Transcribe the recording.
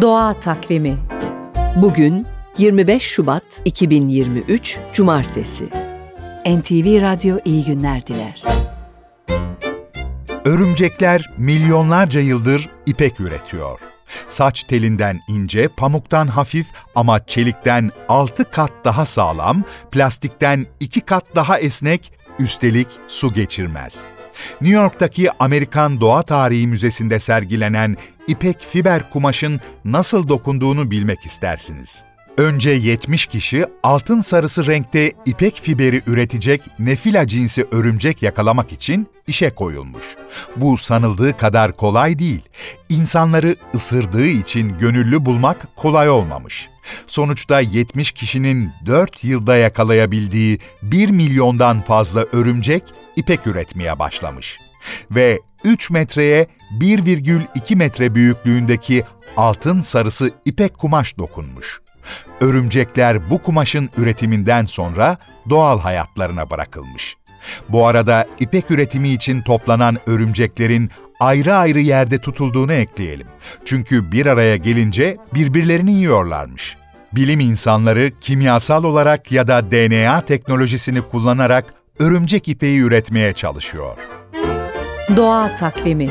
Doğa Takvimi Bugün 25 Şubat 2023 Cumartesi. NTV Radyo iyi günler diler. Örümcekler milyonlarca yıldır ipek üretiyor. Saç telinden ince, pamuktan hafif ama çelikten 6 kat daha sağlam, plastikten 2 kat daha esnek, üstelik su geçirmez. New York'taki Amerikan Doğa Tarihi Müzesi'nde sergilenen ipek fiber kumaşın nasıl dokunduğunu bilmek istersiniz. Önce 70 kişi altın sarısı renkte ipek fiberi üretecek nefila cinsi örümcek yakalamak için işe koyulmuş. Bu sanıldığı kadar kolay değil. İnsanları ısırdığı için gönüllü bulmak kolay olmamış. Sonuçta 70 kişinin 4 yılda yakalayabildiği 1 milyondan fazla örümcek ipek üretmeye başlamış. Ve 3 metreye 1,2 metre büyüklüğündeki altın sarısı ipek kumaş dokunmuş. Örümcekler bu kumaşın üretiminden sonra doğal hayatlarına bırakılmış. Bu arada ipek üretimi için toplanan örümceklerin ayrı ayrı yerde tutulduğunu ekleyelim. Çünkü bir araya gelince birbirlerini yiyorlarmış. Bilim insanları kimyasal olarak ya da DNA teknolojisini kullanarak örümcek ipeği üretmeye çalışıyor. Doğa Takvimi